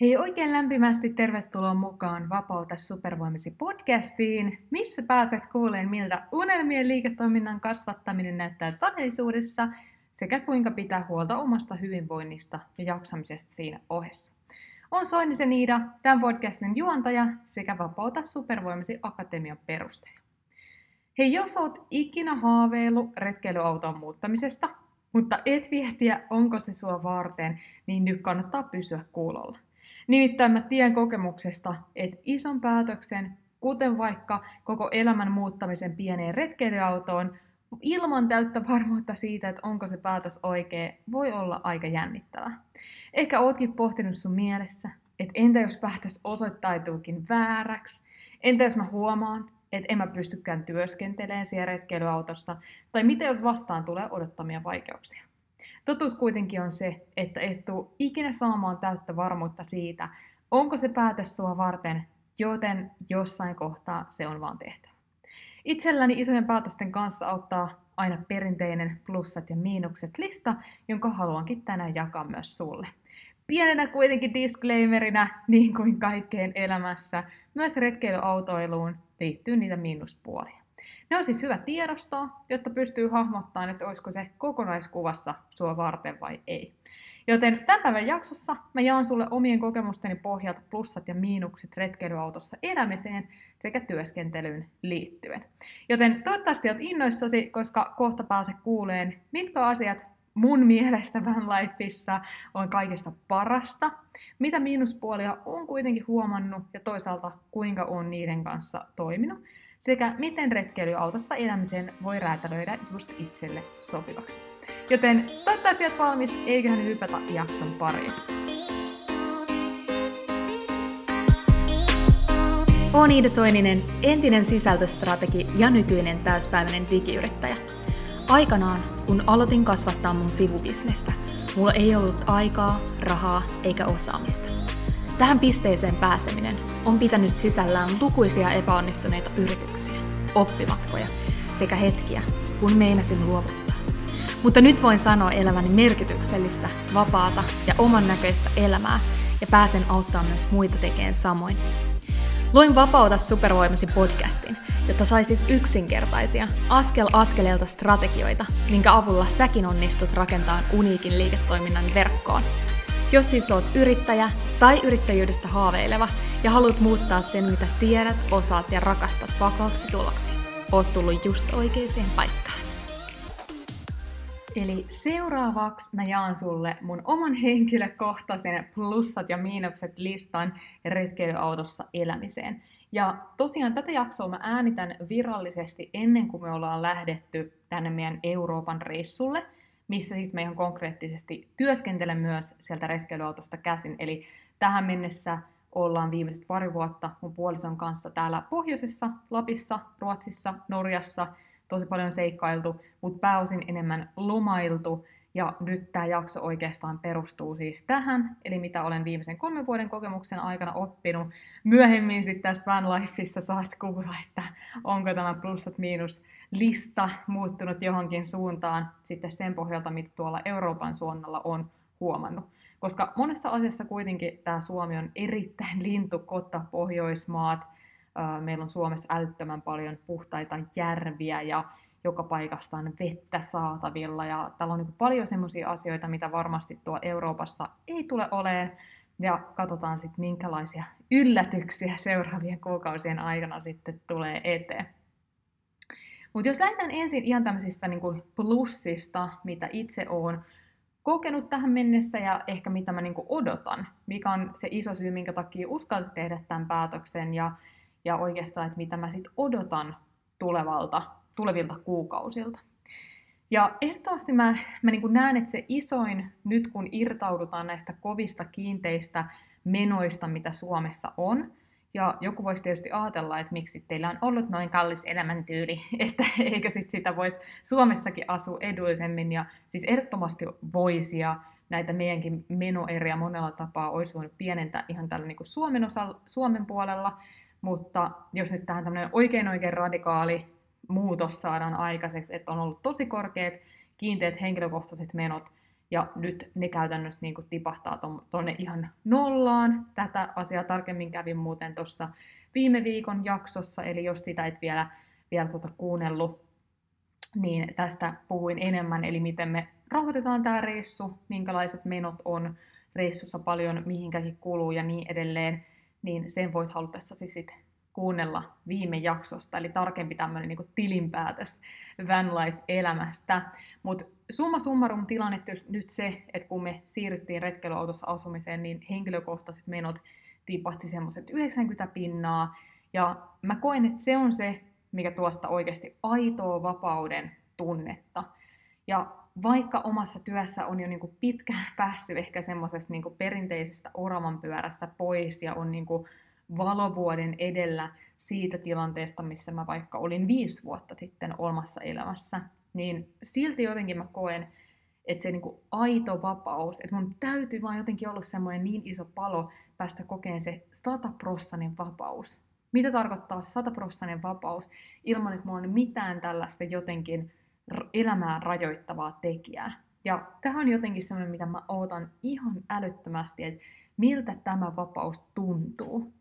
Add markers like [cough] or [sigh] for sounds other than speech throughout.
Hei oikein lämpimästi tervetuloa mukaan Vapauta supervoimasi podcastiin, missä pääset kuulemaan miltä unelmien liiketoiminnan kasvattaminen näyttää todellisuudessa sekä kuinka pitää huolta omasta hyvinvoinnista ja jaksamisesta siinä ohessa. On Soinisen Iida, tämän podcastin juontaja sekä Vapauta supervoimasi akatemian perustaja. Hei, jos oot ikinä haaveillut retkeilyauton muuttamisesta, mutta et viehtiä, onko se sua varten, niin nyt kannattaa pysyä kuulolla. Nimittäin mä tiedän kokemuksesta, että ison päätöksen, kuten vaikka koko elämän muuttamisen pieneen retkeilyautoon, ilman täyttä varmuutta siitä, että onko se päätös oikea, voi olla aika jännittävä. Ehkä ootkin pohtinut sun mielessä, että entä jos päätös osoittautuukin vääräksi? Entä jos mä huomaan, että en mä pystykään työskentelemään siellä retkeilyautossa? Tai mitä jos vastaan tulee odottamia vaikeuksia? Totuus kuitenkin on se, että et tuu ikinä saamaan täyttä varmuutta siitä, onko se päätös sua varten, joten jossain kohtaa se on vaan tehtävä. Itselläni isojen päätösten kanssa auttaa aina perinteinen plussat ja miinukset lista, jonka haluankin tänään jakaa myös sulle. Pienenä kuitenkin disclaimerina, niin kuin kaikkeen elämässä, myös retkeilyautoiluun liittyy niitä miinuspuolia. Ne on siis hyvä tiedostaa, jotta pystyy hahmottamaan, että olisiko se kokonaiskuvassa sua varten vai ei. Joten tämän päivän jaksossa mä jaan sulle omien kokemusteni pohjalta plussat ja miinukset retkeilyautossa elämiseen sekä työskentelyyn liittyen. Joten toivottavasti olet innoissasi, koska kohta pääse kuuleen, mitkä asiat mun mielestä vanlifeissa on kaikista parasta, mitä miinuspuolia on kuitenkin huomannut ja toisaalta kuinka on niiden kanssa toiminut sekä miten retkeilyautossa elämisen voi räätälöidä just itselle sopivaksi. Joten toivottavasti olet valmis, eiköhän hypätä jakson pariin. Olen Iida Soininen, entinen sisältöstrategi ja nykyinen täyspäiväinen digiyrittäjä. Aikanaan, kun aloitin kasvattaa mun sivubisnestä, mulla ei ollut aikaa, rahaa eikä osaamista. Tähän pisteeseen pääseminen on pitänyt sisällään lukuisia epäonnistuneita yrityksiä, oppimatkoja sekä hetkiä, kun meinasin luovuttaa. Mutta nyt voin sanoa eläväni merkityksellistä, vapaata ja oman näköistä elämää ja pääsen auttaa myös muita tekemään samoin. Luin Vapauta supervoimasi podcastin, jotta saisit yksinkertaisia, askel askeleelta strategioita, minkä avulla säkin onnistut rakentamaan uniikin liiketoiminnan verkkoon – jos siis oot yrittäjä tai yrittäjyydestä haaveileva ja haluat muuttaa sen, mitä tiedät, osaat ja rakastat vakaaksi tuloksi, oot tullut just oikeaan paikkaan. Eli seuraavaksi mä jaan sulle mun oman henkilökohtaisen plussat ja miinukset listan retkeilyautossa elämiseen. Ja tosiaan tätä jaksoa mä äänitän virallisesti ennen kuin me ollaan lähdetty tänne meidän Euroopan reissulle – missä sitten me ihan konkreettisesti työskentelen myös sieltä retkeilyautosta käsin. Eli tähän mennessä ollaan viimeiset pari vuotta mun puolison kanssa täällä pohjoisessa, Lapissa, Ruotsissa, Norjassa, tosi paljon seikkailtu, mutta pääosin enemmän lomailtu. Ja nyt tämä jakso oikeastaan perustuu siis tähän, eli mitä olen viimeisen kolmen vuoden kokemuksen aikana oppinut. Myöhemmin sitten tässä Vanlifeissa saat kuulla, että onko tämä plussat miinus lista muuttunut johonkin suuntaan sitten sen pohjalta, mitä tuolla Euroopan suunnalla on huomannut. Koska monessa asiassa kuitenkin tämä Suomi on erittäin lintukotta Pohjoismaat. Meillä on Suomessa älyttömän paljon puhtaita järviä ja joka paikasta on vettä saatavilla. Ja täällä on niin paljon sellaisia asioita, mitä varmasti tuo Euroopassa ei tule oleen. Ja katsotaan sitten, minkälaisia yllätyksiä seuraavien kuukausien aikana sitten tulee eteen. Mutta jos lähdetään ensin ihan tämmöisistä niin plussista, mitä itse olen kokenut tähän mennessä ja ehkä mitä mä niin odotan, mikä on se iso syy, minkä takia uskalsin tehdä tämän päätöksen ja, ja oikeastaan, että mitä mä sitten odotan tulevalta, tulevilta kuukausilta. Ja ehdottomasti mä, mä niin näen, että se isoin, nyt kun irtaudutaan näistä kovista kiinteistä menoista, mitä Suomessa on, ja joku voisi tietysti ajatella, että miksi teillä on ollut noin kallis elämäntyyli, [laughs] että eikö sit sitä voisi Suomessakin asua edullisemmin. Ja siis ehdottomasti voisi ja näitä meidänkin menoeriä monella tapaa olisi voinut pienentää ihan tällä niin kuin Suomen, osa, Suomen puolella. Mutta jos nyt tähän tämmöinen oikein oikein radikaali muutos saadaan aikaiseksi, että on ollut tosi korkeat kiinteät henkilökohtaiset menot, Ja nyt ne käytännössä niin kuin tipahtaa tuonne ihan nollaan. Tätä asiaa tarkemmin kävin muuten tuossa viime viikon jaksossa, eli jos sitä et vielä, vielä tuota kuunnellut, niin tästä puhuin enemmän, eli miten me rahoitetaan tämä reissu, minkälaiset menot on reissussa paljon, mihinkäkin kuluu ja niin edelleen, niin sen voit halutessasi sitten kuunnella viime jaksosta, eli tarkempi tämmöinen niin tilinpäätös van life-elämästä. Mutta summa summarum tilanne nyt se, että kun me siirryttiin retkeilyautossa asumiseen, niin henkilökohtaiset menot tipahti semmoiset 90 pinnaa, ja mä koen, että se on se, mikä tuosta oikeasti aitoa vapauden tunnetta. Ja vaikka omassa työssä on jo niin kuin pitkään [laughs] päässyt ehkä semmoisesta niin perinteisestä oravan pyörässä pois ja on niin kuin valovuoden edellä siitä tilanteesta, missä mä vaikka olin viisi vuotta sitten omassa elämässä, niin silti jotenkin mä koen, että se niinku aito vapaus, että mun täytyy vaan jotenkin olla semmoinen niin iso palo päästä kokeen se sataprossainen vapaus. Mitä tarkoittaa sataprossainen vapaus ilman, että mulla on mitään tällaista jotenkin elämään rajoittavaa tekijää. Ja tämä on jotenkin semmoinen, mitä mä ootan ihan älyttömästi, että miltä tämä vapaus tuntuu.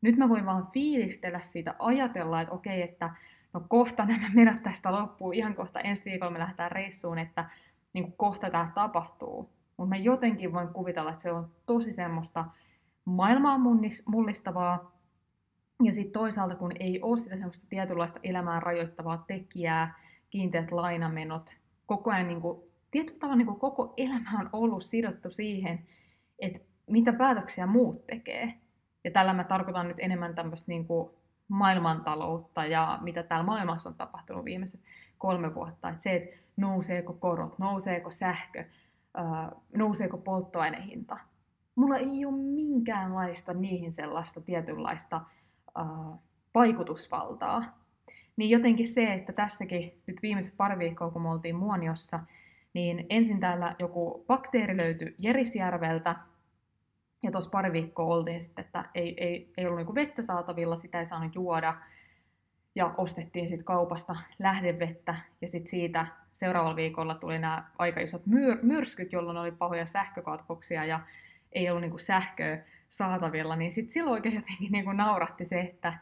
Nyt mä voin vaan fiilistellä siitä, ajatella, että okei, että no kohta nämä [laughs] menot tästä loppuu, ihan kohta ensi viikolla me lähdetään reissuun, että niin kuin kohta tämä tapahtuu. Mutta mä jotenkin voin kuvitella, että se on tosi semmoista maailmaa mullistavaa, ja sitten toisaalta, kun ei ole sitä semmoista tietynlaista elämään rajoittavaa tekijää, kiinteät lainamenot, koko ajan niin kuin, tietyllä tavalla niin kuin koko elämä on ollut sidottu siihen, että mitä päätöksiä muut tekee. Ja tällä mä tarkoitan nyt enemmän tämmöistä niin kuin maailmantaloutta ja mitä täällä maailmassa on tapahtunut viimeiset kolme vuotta. Että se, että nouseeko korot, nouseeko sähkö, nouseeko polttoainehinta. Mulla ei ole minkäänlaista niihin sellaista tietynlaista vaikutusvaltaa. Niin jotenkin se, että tässäkin nyt viimeiset pari viikkoa, kun me oltiin Muoniossa, niin ensin täällä joku bakteeri löytyi Jerisjärveltä, ja tuossa pari viikkoa oltiin sitten, että ei, ei, ei ollut niinku vettä saatavilla, sitä ei saanut juoda. Ja ostettiin sitten kaupasta lähdevettä ja sitten siitä seuraavalla viikolla tuli nämä aika isot myr- myrskyt, jolloin oli pahoja sähkökatkoksia ja ei ollut niinku sähköä saatavilla. Niin sitten silloin oikein jotenkin niinku nauratti se, että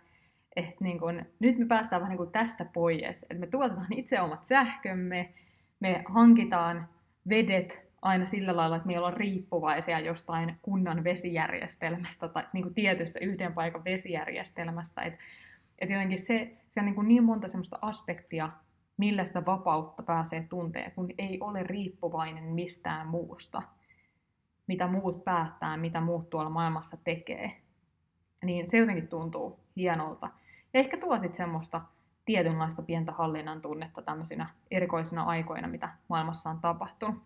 et niinku, nyt me päästään vähän niinku tästä pois. Että me tuotetaan itse omat sähkömme, me hankitaan vedet aina sillä lailla, että me ollaan riippuvaisia jostain kunnan vesijärjestelmästä tai niin kuin tietystä yhden paikan vesijärjestelmästä. Että et jotenkin se, se on niin, kuin niin monta semmoista aspektia, millä sitä vapautta pääsee tunteen, kun ei ole riippuvainen mistään muusta, mitä muut päättää, mitä muut tuolla maailmassa tekee. Niin se jotenkin tuntuu hienolta. Ja ehkä tuo sitten semmoista tietynlaista pientä hallinnan tunnetta tämmöisinä erikoisina aikoina, mitä maailmassa on tapahtunut.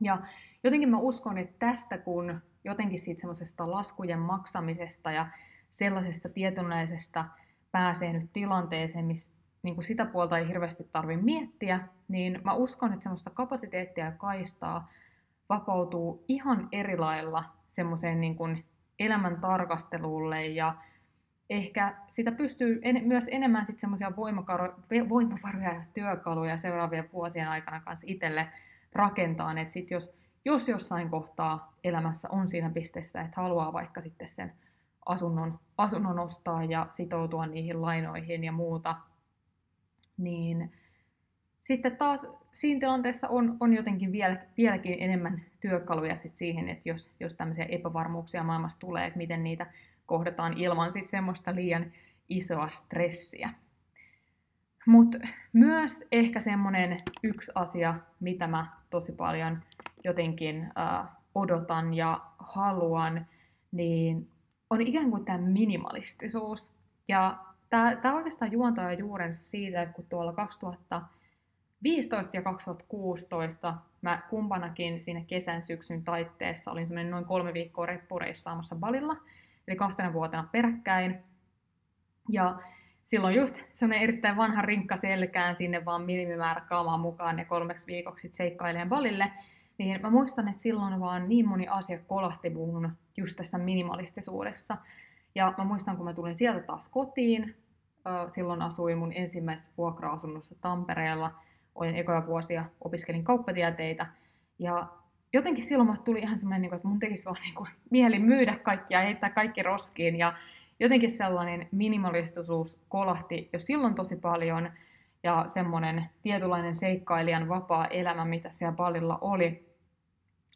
Ja jotenkin mä uskon, että tästä kun jotenkin siitä semmoisesta laskujen maksamisesta ja sellaisesta tietynlaisesta pääsee nyt tilanteeseen, missä niin kuin sitä puolta ei hirveästi tarvitse miettiä, niin mä uskon, että semmoista kapasiteettia ja kaistaa vapautuu ihan eri lailla semmoiseen niin kuin elämän tarkastelulle ja ehkä sitä pystyy en, myös enemmän sitten semmoisia voimavaroja ja työkaluja seuraavien vuosien aikana kanssa itselle rakentaa, että sit jos, jos jossain kohtaa elämässä on siinä pisteessä, että haluaa vaikka sitten sen asunnon, asunnon ostaa ja sitoutua niihin lainoihin ja muuta, niin sitten taas siinä tilanteessa on, on jotenkin vielä, vieläkin enemmän työkaluja sit siihen, että jos, jos tämmöisiä epävarmuuksia maailmassa tulee, että miten niitä kohdataan ilman sit semmoista liian isoa stressiä. Mutta myös ehkä semmoinen yksi asia, mitä mä tosi paljon jotenkin äh, odotan ja haluan, niin on ikään kuin tämä minimalistisuus. Ja tämä oikeastaan juontaa juurensa siitä, että kun tuolla 2015 ja 2016 mä kumpanakin siinä kesän syksyn taitteessa olin semmoinen noin kolme viikkoa reppureissaamassa Balilla, eli kahtena vuotena peräkkäin. Ja silloin just semmoinen erittäin vanha rinkka selkään sinne vaan minimimäärä kaamaa mukaan ja kolmeksi viikoksi seikkaileen balille, niin mä muistan, että silloin vaan niin moni asia kolahti muuhun just tässä minimalistisuudessa. Ja mä muistan, kun mä tulin sieltä taas kotiin, silloin asuin mun ensimmäisessä vuokra-asunnossa Tampereella, olin ekoja vuosia, opiskelin kauppatieteitä, Ja jotenkin silloin mulle tuli ihan semmoinen, niinku, että mun tekisi vaan niin kuin, mieli myydä kaikkia ja heittää kaikki roskiin. Ja jotenkin sellainen minimalistisuus kolahti jo silloin tosi paljon. Ja semmoinen tietynlainen seikkailijan vapaa elämä, mitä siellä palilla oli.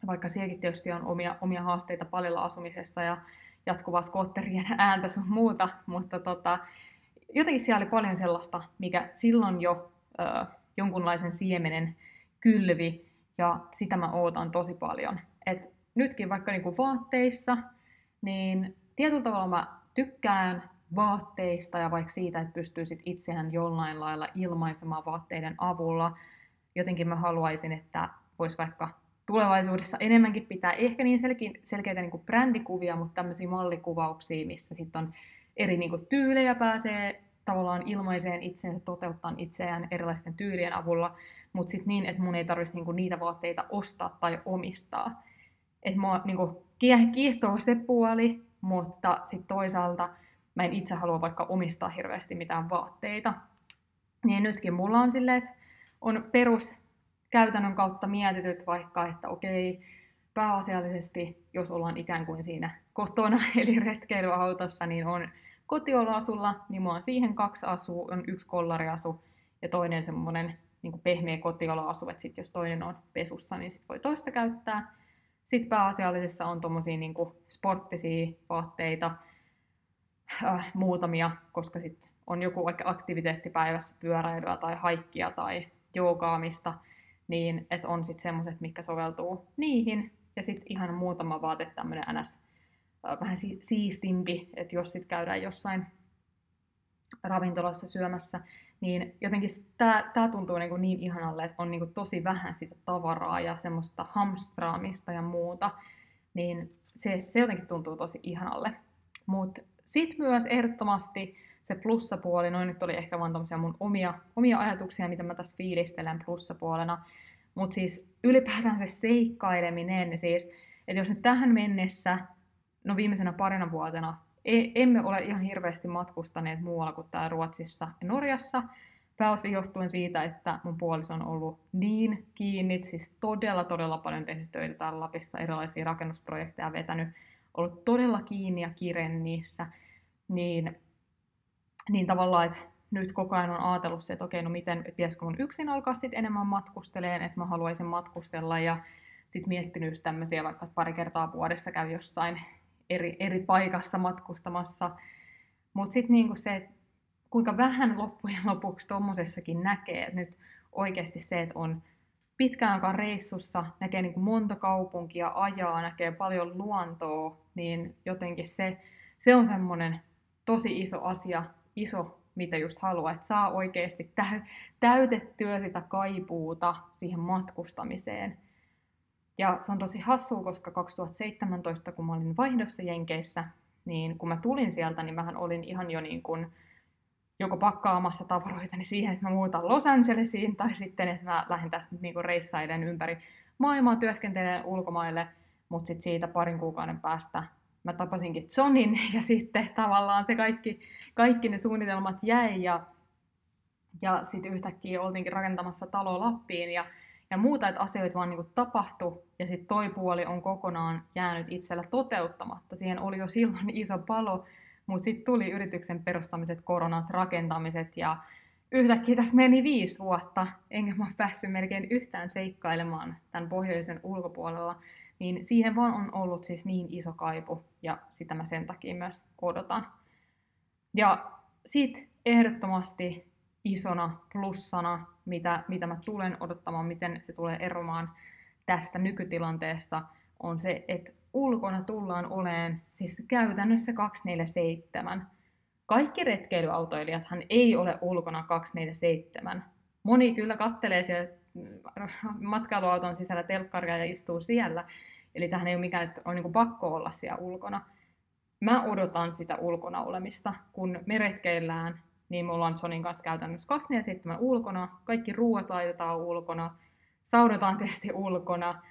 Vaikka sielläkin tietysti on omia, omia haasteita palilla asumisessa ja jatkuvaa skotterien [laughs] ääntä sun muuta, mutta tota, jotenkin siellä oli paljon sellaista, mikä silloin jo ö, jonkunlaisen siemenen kylvi, ja sitä mä ootan tosi paljon. Et nytkin vaikka niinku vaatteissa, niin tietyllä tavalla mä tykkään vaatteista ja vaikka siitä, että pystyisit itseään jollain lailla ilmaisemaan vaatteiden avulla. Jotenkin mä haluaisin, että vois vaikka tulevaisuudessa enemmänkin pitää ehkä niin selke- selkeitä niin kuin brändikuvia, mutta tämmöisiä mallikuvauksia, missä sitten on eri niin kuin, tyylejä pääsee tavallaan ilmaiseen itsensä, toteuttaa itseään erilaisten tyylien avulla, mutta sitten niin, että mun ei tarvitsisi niinku niitä vaatteita ostaa tai omistaa. Että mua niinku kiehtoo se puoli, mutta sitten toisaalta mä en itse halua vaikka omistaa hirveästi mitään vaatteita. Niin nytkin mulla on silleen, että on perus käytännön kautta mietityt vaikka, että okei, pääasiallisesti, jos ollaan ikään kuin siinä kotona, [laughs] eli retkeilyautossa, niin on kotioloasulla, niin mulla on siihen kaksi asua, on yksi kollariasu ja toinen semmoinen niin pehmeä kotioloasu, että sit jos toinen on pesussa, niin sit voi toista käyttää. Sitten pääasiallisessa on tuommoisia niin sporttisia vaatteita, äh, muutamia, koska sitten on joku vaikka aktiviteetti päivässä, pyöräilyä tai haikkia tai joogaamista, niin että on sitten semmoiset, mitkä soveltuu niihin. Ja sitten ihan muutama vaate, tämmöinen ns. Äh, vähän siistimpi, että jos sitten käydään jossain ravintolassa syömässä, niin jotenkin tämä, tämä tuntuu niin, niin ihanalle, että on niin kuin tosi vähän sitä tavaraa ja semmoista hamstraamista ja muuta, niin se, se jotenkin tuntuu tosi ihanalle. Mutta sitten myös ehdottomasti se plussapuoli, noin nyt oli ehkä vaan mun omia, omia ajatuksia, mitä mä tässä fiilistelen plussapuolena, mutta siis ylipäätään se seikkaileminen, siis, että jos nyt tähän mennessä, no viimeisenä parina vuotena emme ole ihan hirveästi matkustaneet muualla kuin täällä Ruotsissa ja Norjassa. Pääosin johtuen siitä, että mun puoliso on ollut niin kiinni, siis todella todella paljon tehnyt töitä täällä Lapissa, erilaisia rakennusprojekteja vetänyt, ollut todella kiinni ja kireinen niissä, niin, niin tavallaan, että nyt koko ajan on ajatellut se, että okei, no miten, pitäisikö mun yksin alkaa sitten enemmän matkusteleen, että mä haluaisin matkustella ja sitten miettinyt tämmöisiä, vaikka pari kertaa vuodessa käy jossain eri, eri paikassa matkustamassa. Mutta sitten niinku se, että kuinka vähän loppujen lopuksi tuommoisessakin näkee, että nyt oikeasti se, että on pitkään aikaa reissussa, näkee niin kuin monta kaupunkia ajaa, näkee paljon luontoa, niin jotenkin se, se on semmoinen tosi iso asia, iso, mitä just haluaa, että saa oikeasti täytettyä sitä kaipuuta siihen matkustamiseen. Ja se on tosi hassua, koska 2017, kun mä olin vaihdossa Jenkeissä, niin kun mä tulin sieltä, niin mähän olin ihan jo niin kuin joko pakkaamassa tavaroitani siihen, että mä muutan Los Angelesiin, tai sitten, että mä lähden tästä niin kuin reissailen ympäri maailmaa, työskentelen ulkomaille, mutta sitten siitä parin kuukauden päästä mä tapasinkin Johnin, [laughs] ja sitten tavallaan se kaikki, kaikki ne suunnitelmat jäi, ja, ja sitten yhtäkkiä oltiinkin rakentamassa talo Lappiin, ja ja muuta, että asioita vaan niin tapahtui, ja sitten toi puoli on kokonaan jäänyt itsellä toteuttamatta. Siihen oli jo silloin iso palo, mutta sitten tuli yrityksen perustamiset, koronat, rakentamiset, ja yhtäkkiä tässä meni viisi vuotta, enkä mä päässyt melkein yhtään seikkailemaan tämän pohjoisen ulkopuolella, niin siihen vaan on ollut siis niin iso kaipu, ja sitä mä sen takia myös odotan. Ja sitten ehdottomasti isona plussana, mitä, mitä mä tulen odottamaan, miten se tulee eromaan tästä nykytilanteesta, on se, että ulkona tullaan oleen siis käytännössä 247. Kaikki retkeilyautoilijathan ei ole ulkona 247. Moni kyllä kattelee siellä matkailuauton sisällä telkkaria ja istuu siellä. Eli tähän ei ole mikään, että on niin pakko olla siellä ulkona. Mä odotan sitä ulkona olemista, kun me retkeillään niin me ollaan Sonin kanssa käytännössä 24 ulkona, kaikki ruuat laitetaan ulkona, saunotaan tietysti ulkona,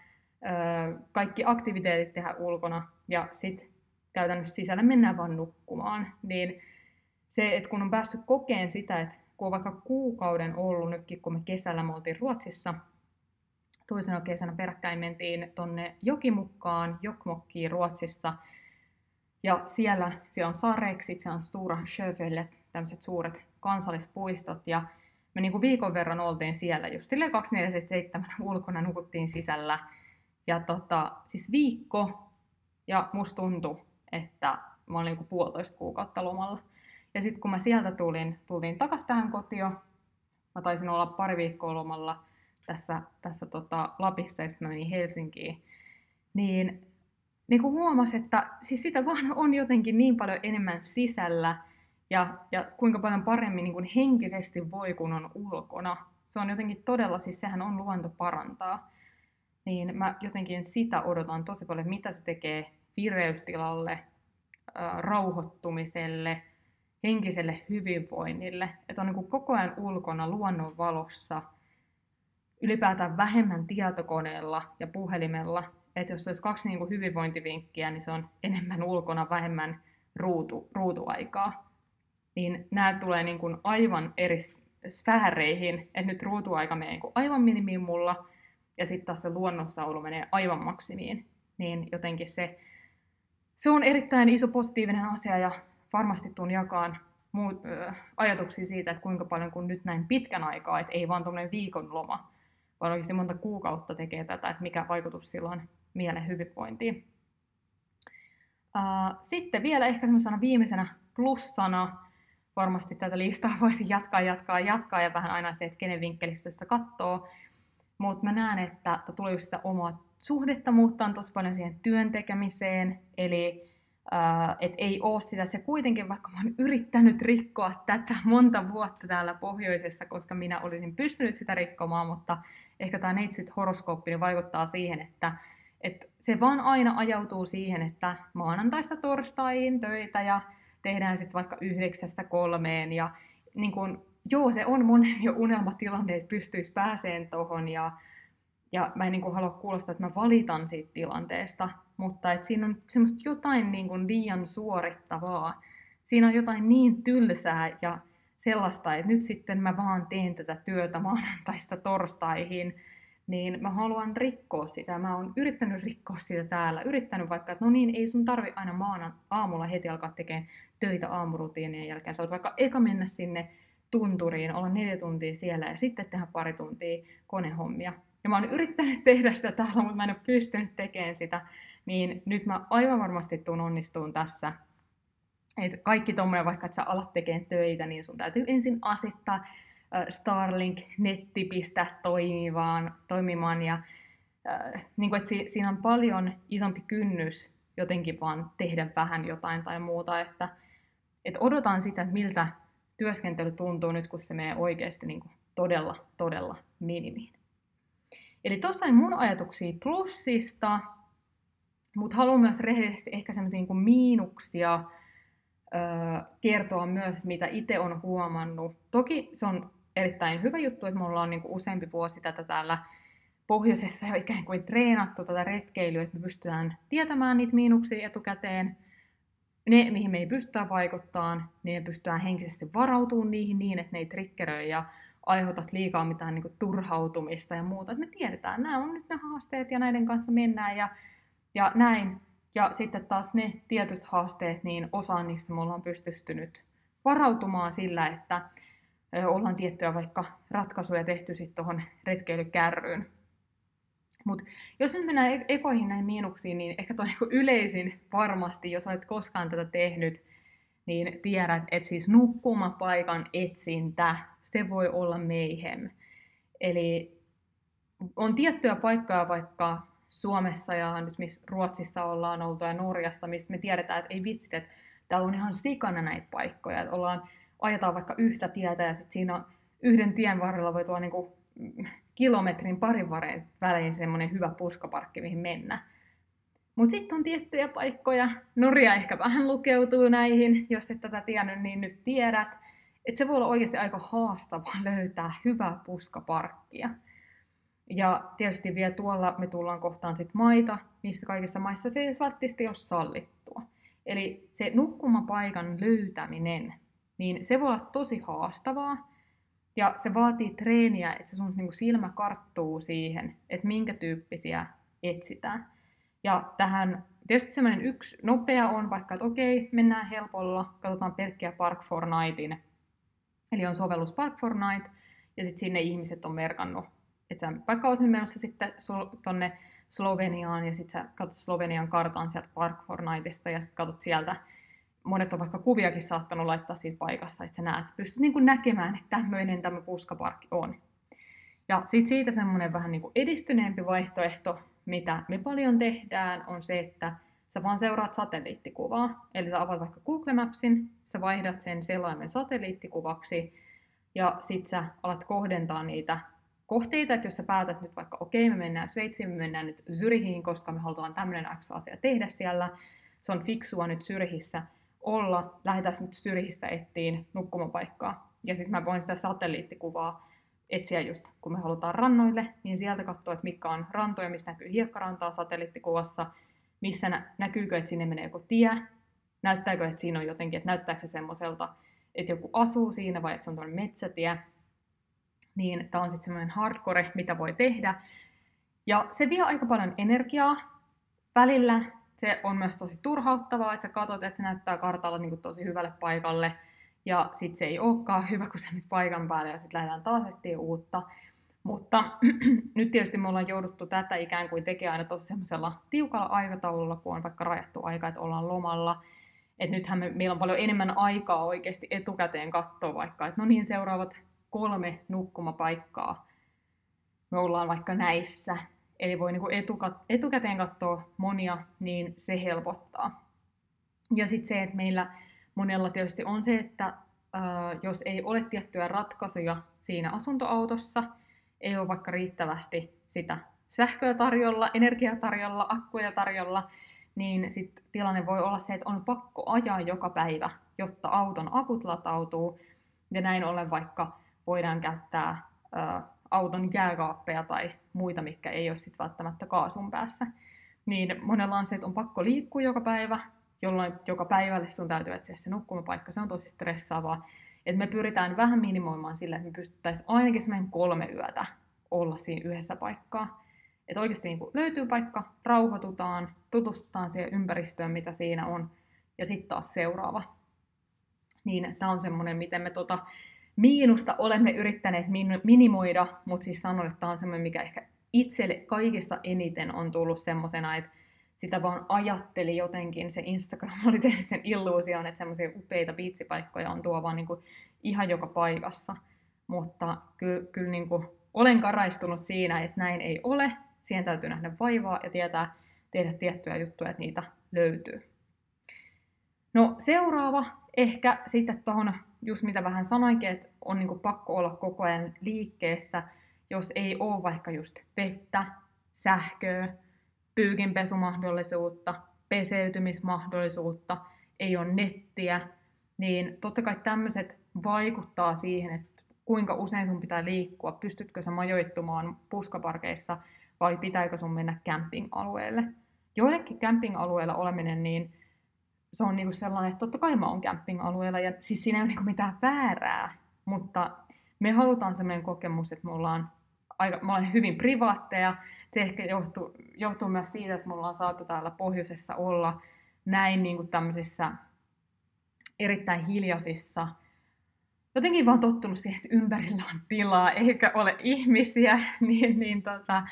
kaikki aktiviteetit tehdään ulkona ja sitten käytännössä sisällä mennään vaan nukkumaan. Niin se, että kun on päässyt kokeen sitä, että kun on vaikka kuukauden ollut nytkin, kun me kesällä me oltiin Ruotsissa, toisena kesänä peräkkäin mentiin tonne Jokimukkaan, Jokmokkiin Ruotsissa. Ja siellä, siellä on Sareksit, siellä on Stura Sjöfället, tämmöiset suuret kansallispuistot. Ja me niin kuin viikon verran oltiin siellä, just 2477 ulkona nukuttiin sisällä. Ja tota, siis viikko, ja musta tuntui, että mä olin niin puolitoista kuukautta lomalla. Ja sitten kun mä sieltä tulin, tultiin takaisin tähän kotiin, mä taisin olla pari viikkoa lomalla tässä, tässä tota Lapissa ja sitten mä menin Helsinkiin, niin, niin kuin huomasin, että siis sitä vaan on jotenkin niin paljon enemmän sisällä ja, ja kuinka paljon paremmin niin kuin henkisesti voi, kun on ulkona. Se on jotenkin todella, siis sehän on luonto parantaa. Niin mä jotenkin sitä odotan tosi paljon, mitä se tekee vireystilalle, rauhoittumiselle, henkiselle hyvinvoinnille. Että on niin kuin koko ajan ulkona luonnon valossa, ylipäätään vähemmän tietokoneella ja puhelimella. Että jos olisi kaksi niin kuin hyvinvointivinkkiä, niin se on enemmän ulkona, vähemmän ruutu, ruutuaikaa. Niin nämä tulee niin kuin aivan eri sfääreihin, että nyt ruutuaika menee niin kuin aivan minimiin mulla, ja sitten taas se luonnossaulu menee aivan maksimiin. Niin jotenkin se se on erittäin iso positiivinen asia ja varmasti tuun jakaan muut, ö, ajatuksia siitä, että kuinka paljon kun nyt näin pitkän aikaa, että ei vaan tuommoinen viikon loma, vaan oikeasti monta kuukautta tekee tätä, että mikä vaikutus sillä on mielen hyvinvointiin. Sitten vielä ehkä semmoisena viimeisenä plussana, varmasti tätä listaa [laughs] voisi jatkaa, jatkaa, jatkaa ja vähän aina se, että kenen vinkkelistä sitä katsoo. Mutta mä näen, että tulee just sitä omaa suhdetta muuttaa tosi paljon siihen työn tekemiseen, eli äh, et ei ole sitä. Se kuitenkin, vaikka mä oon yrittänyt rikkoa tätä [laughs] monta vuotta täällä pohjoisessa, koska minä olisin pystynyt sitä rikkomaan, mutta ehkä tämä neitsyt horoskooppi niin vaikuttaa siihen, että et se vaan aina ajautuu siihen, että maanantaista torstaihin töitä ja tehdään sitten vaikka yhdeksästä kolmeen ja niin kun, joo, se on monen jo unelmatilanne, että pystyisi pääseen tuohon ja ja mä en niin kuin halua kuulostaa, että mä valitan siitä tilanteesta, mutta että siinä on semmoista jotain niin kuin liian suorittavaa. Siinä on jotain niin tylsää ja sellaista, että nyt sitten mä vaan teen tätä työtä maanantaista torstaihin, niin mä haluan rikkoa sitä. Mä oon yrittänyt rikkoa sitä täällä. Yrittänyt vaikka, että no niin, ei sun tarvi aina maana, aamulla heti alkaa tekemään töitä aamurutiinien jälkeen. Sä voit vaikka eka mennä sinne tunturiin, olla neljä tuntia siellä ja sitten tehdä pari tuntia konehommia. Ja mä oon yrittänyt tehdä sitä täällä, mutta mä en ole pystynyt tekemään sitä. Niin nyt mä aivan varmasti tuun onnistuun tässä. Et kaikki tuommoinen, vaikka että sä alat tekemään töitä, niin sun täytyy ensin asettaa Starlink-netti pistää toimimaan, toimimaan ja niin kuin, että si- siinä on paljon isompi kynnys jotenkin vaan tehdä vähän jotain tai muuta, että, että odotan sitä, että miltä työskentely tuntuu nyt, kun se menee oikeasti niin kuin todella, todella minimiin. Eli tuossa on mun ajatuksia plussista, mutta haluan myös rehellisesti ehkä semmoisia niin miinuksia kertoa myös, mitä itse on huomannut. Toki se on erittäin hyvä juttu, että me ollaan niin kuin useampi vuosi tätä täällä pohjoisessa jo ikään kuin treenattu tätä retkeilyä, että me pystytään tietämään niitä miinuksia etukäteen. Ne, mihin me ei pystytä vaikuttamaan, niin me pystytään henkisesti varautumaan niihin niin, että ne ei triggeröi ja aiheutat liikaa mitään niin turhautumista ja muuta. Et me tiedetään, nämä on nyt ne haasteet ja näiden kanssa mennään ja, ja näin. Ja sitten taas ne tietyt haasteet, niin osaan niistä me ollaan pystystynyt varautumaan sillä, että ollaan tiettyjä vaikka ratkaisuja tehty sitten tuohon retkeilykärryyn. Mutta jos nyt mennään e-, ekoihin näihin miinuksiin, niin ehkä tuo niinku yleisin varmasti, jos olet koskaan tätä tehnyt, niin tiedät, että siis nukkumapaikan etsintä se voi olla mayhem. Eli on tiettyjä paikkoja vaikka Suomessa ja nyt missä Ruotsissa ollaan oltu ja Norjassa, mistä me tiedetään, että ei vitsit, että täällä on ihan sikana näitä paikkoja. Että ollaan, ajetaan vaikka yhtä tietä ja sitten siinä on yhden tien varrella voi tulla niinku kilometrin parin välein semmoinen hyvä puskaparkki, mihin mennä. Mutta sitten on tiettyjä paikkoja, Norja ehkä vähän lukeutuu näihin, jos et tätä tiennyt, niin nyt tiedät, että se voi olla oikeasti aika haastavaa [laughs] löytää hyvää puskaparkkia. Ja tietysti vielä tuolla me tullaan kohtaan sit maita, missä kaikissa maissa se ei välttämättä ole sallittua. Eli se nukkumapaikan löytäminen, niin se voi olla tosi haastavaa. Ja se vaatii treeniä, että se sun niin kuin silmä karttuu siihen, että minkä tyyppisiä etsitään. Ja tähän tietysti semmoinen yksi nopea on vaikka, että okei, mennään helpolla, katsotaan pelkkiä Park Fortnitein. Eli on sovellus Park Fortnite, ja sitten sinne ihmiset on merkannut, että sä vaikka oot nyt menossa sitten tonne Sloveniaan, ja sitten sä katsot Slovenian kartan sieltä Park Fortniteista, ja sitten katsot sieltä, monet on vaikka kuviakin saattanut laittaa siitä paikasta, että sä näet, pystyt niin kuin näkemään, että tämmöinen tämä puskaparkki on. Ja sitten siitä semmoinen vähän niin kuin edistyneempi vaihtoehto, mitä me paljon tehdään, on se, että sä vaan seuraat satelliittikuvaa. Eli sä avaat vaikka Google Mapsin, sä vaihdat sen selaimen satelliittikuvaksi, ja sit sä alat kohdentaa niitä kohteita, että jos sä päätät nyt vaikka, okei, okay, me mennään Sveitsiin, me mennään nyt Zyrihiin, koska me halutaan tämmöinen X-asia tehdä siellä, se on fiksua nyt Zyrihissä olla, lähdetään nyt Zyrihistä ettiin nukkumapaikkaa. Ja sitten mä voin sitä satelliittikuvaa etsiä just, kun me halutaan rannoille, niin sieltä katsoa, että mikä on rantoja, missä näkyy hiekkarantaa satelliittikuvassa, missä nä- näkyykö, että sinne menee joku tie, näyttääkö, että siinä on jotenkin, että näyttääkö se semmoiselta, että joku asuu siinä vai että se on tämmöinen metsätie. Niin tämä on sitten semmoinen hardcore, mitä voi tehdä. Ja se vie aika paljon energiaa. Välillä se on myös tosi turhauttavaa, että sä katsot, että se näyttää kartalla niin kuin tosi hyvälle paikalle, ja sitten se ei olekaan hyvä, kun se nyt paikan päälle, ja sitten lähdetään taas etsiä uutta. Mutta [clears throat] nyt tietysti me ollaan jouduttu tätä ikään kuin tekemään aina tosi semmoisella tiukalla aikataululla, kun on vaikka rajattu aika, että ollaan lomalla. Että nythän me, meillä on paljon enemmän aikaa oikeasti etukäteen katsoa vaikka, että no niin, seuraavat kolme nukkumapaikkaa me ollaan vaikka näissä. Eli voi niinku etukat- etukäteen katsoa monia, niin se helpottaa. Ja sitten se, että meillä monella tietysti on se, että äh, jos ei ole tiettyjä ratkaisuja siinä asuntoautossa, ei ole vaikka riittävästi sitä sähköä tarjolla, energiaa tarjolla, akkuja tarjolla, niin sit tilanne voi olla se, että on pakko ajaa joka päivä, jotta auton akut latautuu. Ja näin ollen vaikka voidaan käyttää ö, auton jääkaappeja tai muita, mikä ei ole sit välttämättä kaasun päässä. Niin monella on se, että on pakko liikkua joka päivä, jolloin joka päivälle sun täytyy etsiä se nukkumapaikka. Se on tosi stressaavaa. Et me pyritään vähän minimoimaan sille, että me pystyttäisiin ainakin semmoinen kolme yötä olla siinä yhdessä paikkaa. Että oikeasti niin löytyy paikka, rauhoitutaan, tutustutaan siihen ympäristöön, mitä siinä on, ja sitten taas seuraava. Niin tämä on semmoinen, miten me tota miinusta olemme yrittäneet min- minimoida, mutta siis sanon, että tämä on semmoinen, mikä ehkä itselle kaikista eniten on tullut semmoisena, että sitä vaan ajatteli jotenkin, se Instagram oli tehnyt sen illuusion, että semmoisia upeita biitsipaikkoja on tuo vaan niin kuin ihan joka paikassa. Mutta kyllä, kyllä niin kuin olen karaistunut siinä, että näin ei ole. Siihen täytyy nähdä vaivaa ja tietää tehdä tiettyjä juttuja, että niitä löytyy. No seuraava, ehkä sitten tuohon, just mitä vähän sanoinkin, että on niin kuin pakko olla koko ajan liikkeessä, jos ei ole vaikka just vettä, sähköä, pyykinpesumahdollisuutta, peseytymismahdollisuutta, ei ole nettiä, niin totta kai tämmöiset vaikuttaa siihen, että kuinka usein sun pitää liikkua, pystytkö sä majoittumaan puskaparkeissa vai pitääkö sun mennä camping-alueelle. Joillekin camping-alueella oleminen, niin se on niinku sellainen, että totta kai mä oon camping-alueella, ja siis siinä ei ole niinku mitään väärää, mutta me halutaan sellainen kokemus, että me ollaan, aika, me ollaan hyvin privaatteja, se ehkä johtuu, johtuu myös siitä, että me ollaan saatu täällä pohjoisessa olla näin niin kuin tämmöisissä erittäin hiljaisissa, jotenkin vaan tottunut siihen, että ympärillä on tilaa eikä ole ihmisiä, [laughs] niin, niin tota,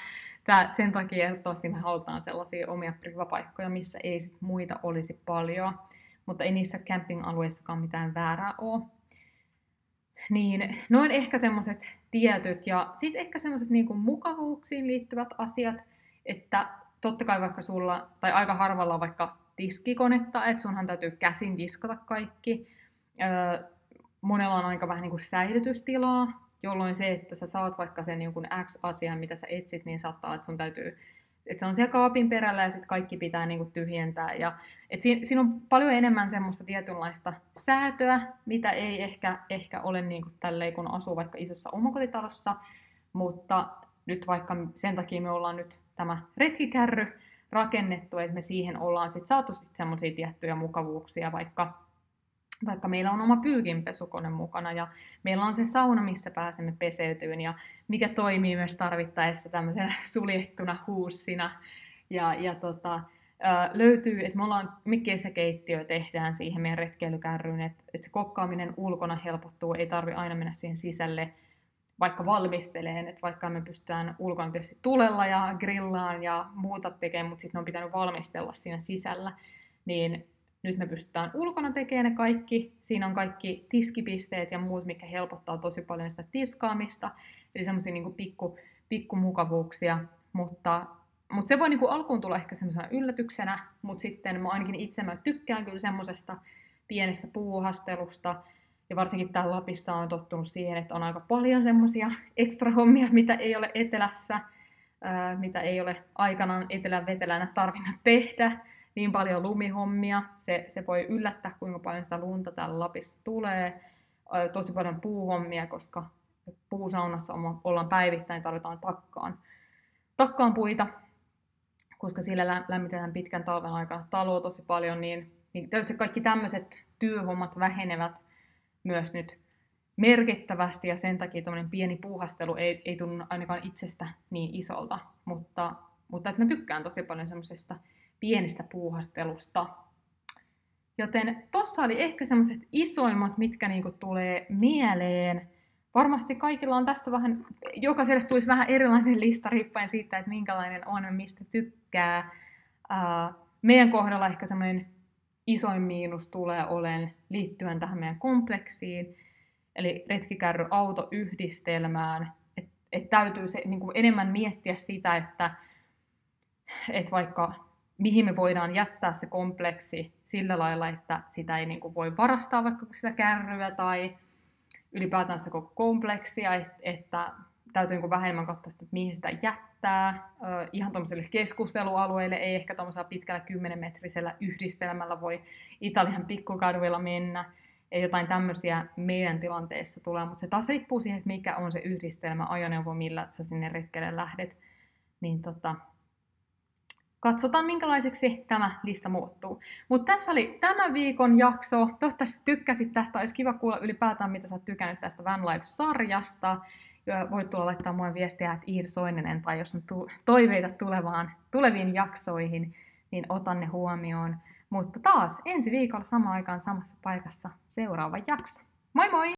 tää, sen takia ehdottomasti me halutaan sellaisia omia privapaikkoja, missä ei sit muita olisi paljon, mutta ei niissä camping-alueissakaan mitään väärää ole. Niin noin ehkä semmoiset tietyt ja sitten ehkä semmoiset niinku mukavuuksiin liittyvät asiat, että totta kai vaikka sulla, tai aika harvalla vaikka tiskikonetta, että sunhan täytyy käsin tiskata kaikki. Öö, monella on aika vähän niin kuin säilytystilaa, jolloin se, että sä saat vaikka sen jonkun X-asian, mitä sä etsit, niin saattaa, että sun täytyy että se on siellä kaapin perällä ja sitten kaikki pitää niinku tyhjentää. Ja, et siinä, siinä on paljon enemmän semmoista tietynlaista säätöä, mitä ei ehkä, ehkä ole niinku tälleen, kun asuu vaikka isossa omakotitalossa. Mutta nyt vaikka sen takia me ollaan nyt tämä retkikärry rakennettu, että me siihen ollaan sitten saatu sit semmoisia tiettyjä mukavuuksia, vaikka vaikka meillä on oma pyykinpesukone mukana ja meillä on se sauna, missä pääsemme peseytyyn ja mikä toimii myös tarvittaessa tämmöisenä [laughs] suljettuna huussina. Ja, ja tota, löytyy, että me ollaan, me kesäkeittiö tehdään siihen meidän retkeilykärryyn, että, että se kokkaaminen ulkona helpottuu, ei tarvi aina mennä siihen sisälle, vaikka valmisteleen, että vaikka me pystytään ulkona tietysti tulella ja grillaan ja muuta tekemään, mutta sitten on pitänyt valmistella siinä sisällä, niin nyt me pystytään ulkona tekemään ne kaikki. Siinä on kaikki tiskipisteet ja muut, mikä helpottaa tosi paljon sitä tiskaamista. Eli semmoisia niin pikku, pikkumukavuuksia, mutta mutta se voi niinku alkuun tulla ehkä semmoisena yllätyksenä, mutta sitten mä ainakin itse mä tykkään kyllä semmoisesta pienestä puuhastelusta. Ja varsinkin täällä Lapissa on tottunut siihen, että on aika paljon semmoisia ekstra hommia, mitä ei ole etelässä, ää, mitä ei ole aikanaan etelän vetelänä tarvinnut tehdä. Niin paljon lumihommia. Se, se voi yllättää, kuinka paljon sitä lunta täällä Lapissa tulee. Tosi paljon puuhommia, koska puusaunassa ollaan päivittäin, tarvitaan takkaan, takkaan puita koska sillä lämmitetään pitkän talven aikana taloa tosi paljon, niin, niin tietysti kaikki tämmöiset työhommat vähenevät myös nyt merkittävästi ja sen takia tämmöinen pieni puuhastelu ei, ei tunnu ainakaan itsestä niin isolta, mutta, mutta että mä tykkään tosi paljon semmoisesta pienestä puuhastelusta. Joten tossa oli ehkä semmoiset isoimmat, mitkä niinku tulee mieleen varmasti kaikilla on tästä vähän, jokaiselle tulisi vähän erilainen lista riippuen siitä, että minkälainen on, mistä tykkää. meidän kohdalla ehkä semmoinen isoin miinus tulee olen liittyen tähän meidän kompleksiin, eli retkikärry autoyhdistelmään, että et täytyy se, niin kuin enemmän miettiä sitä, että et vaikka mihin me voidaan jättää se kompleksi sillä lailla, että sitä ei niin kuin voi varastaa vaikka sitä kärryä tai ylipäätään sitä koko kompleksia, että, täytyy niin vähän enemmän katsoa sitä, että mihin sitä jättää. Ihan tuommoiselle keskustelualueille ei ehkä tuommoisella pitkällä 10-metrisellä yhdistelmällä voi Italian pikkukaduilla mennä. Ei jotain tämmöisiä meidän tilanteessa tulee, mutta se taas riippuu siihen, että mikä on se yhdistelmä, ajoneuvo, millä sä sinne retkelle lähdet. Niin tota, katsotaan minkälaiseksi tämä lista muuttuu. Mutta tässä oli tämän viikon jakso. Toivottavasti tykkäsit tästä. Olisi kiva kuulla ylipäätään, mitä sä oot tykännyt tästä Van Life-sarjasta. Voit tulla laittaa mua viestiä, että Iir Soininen, tai jos on tu- toiveita tulevaan, tuleviin jaksoihin, niin otan ne huomioon. Mutta taas ensi viikolla samaan aikaan samassa paikassa seuraava jakso. Moi moi!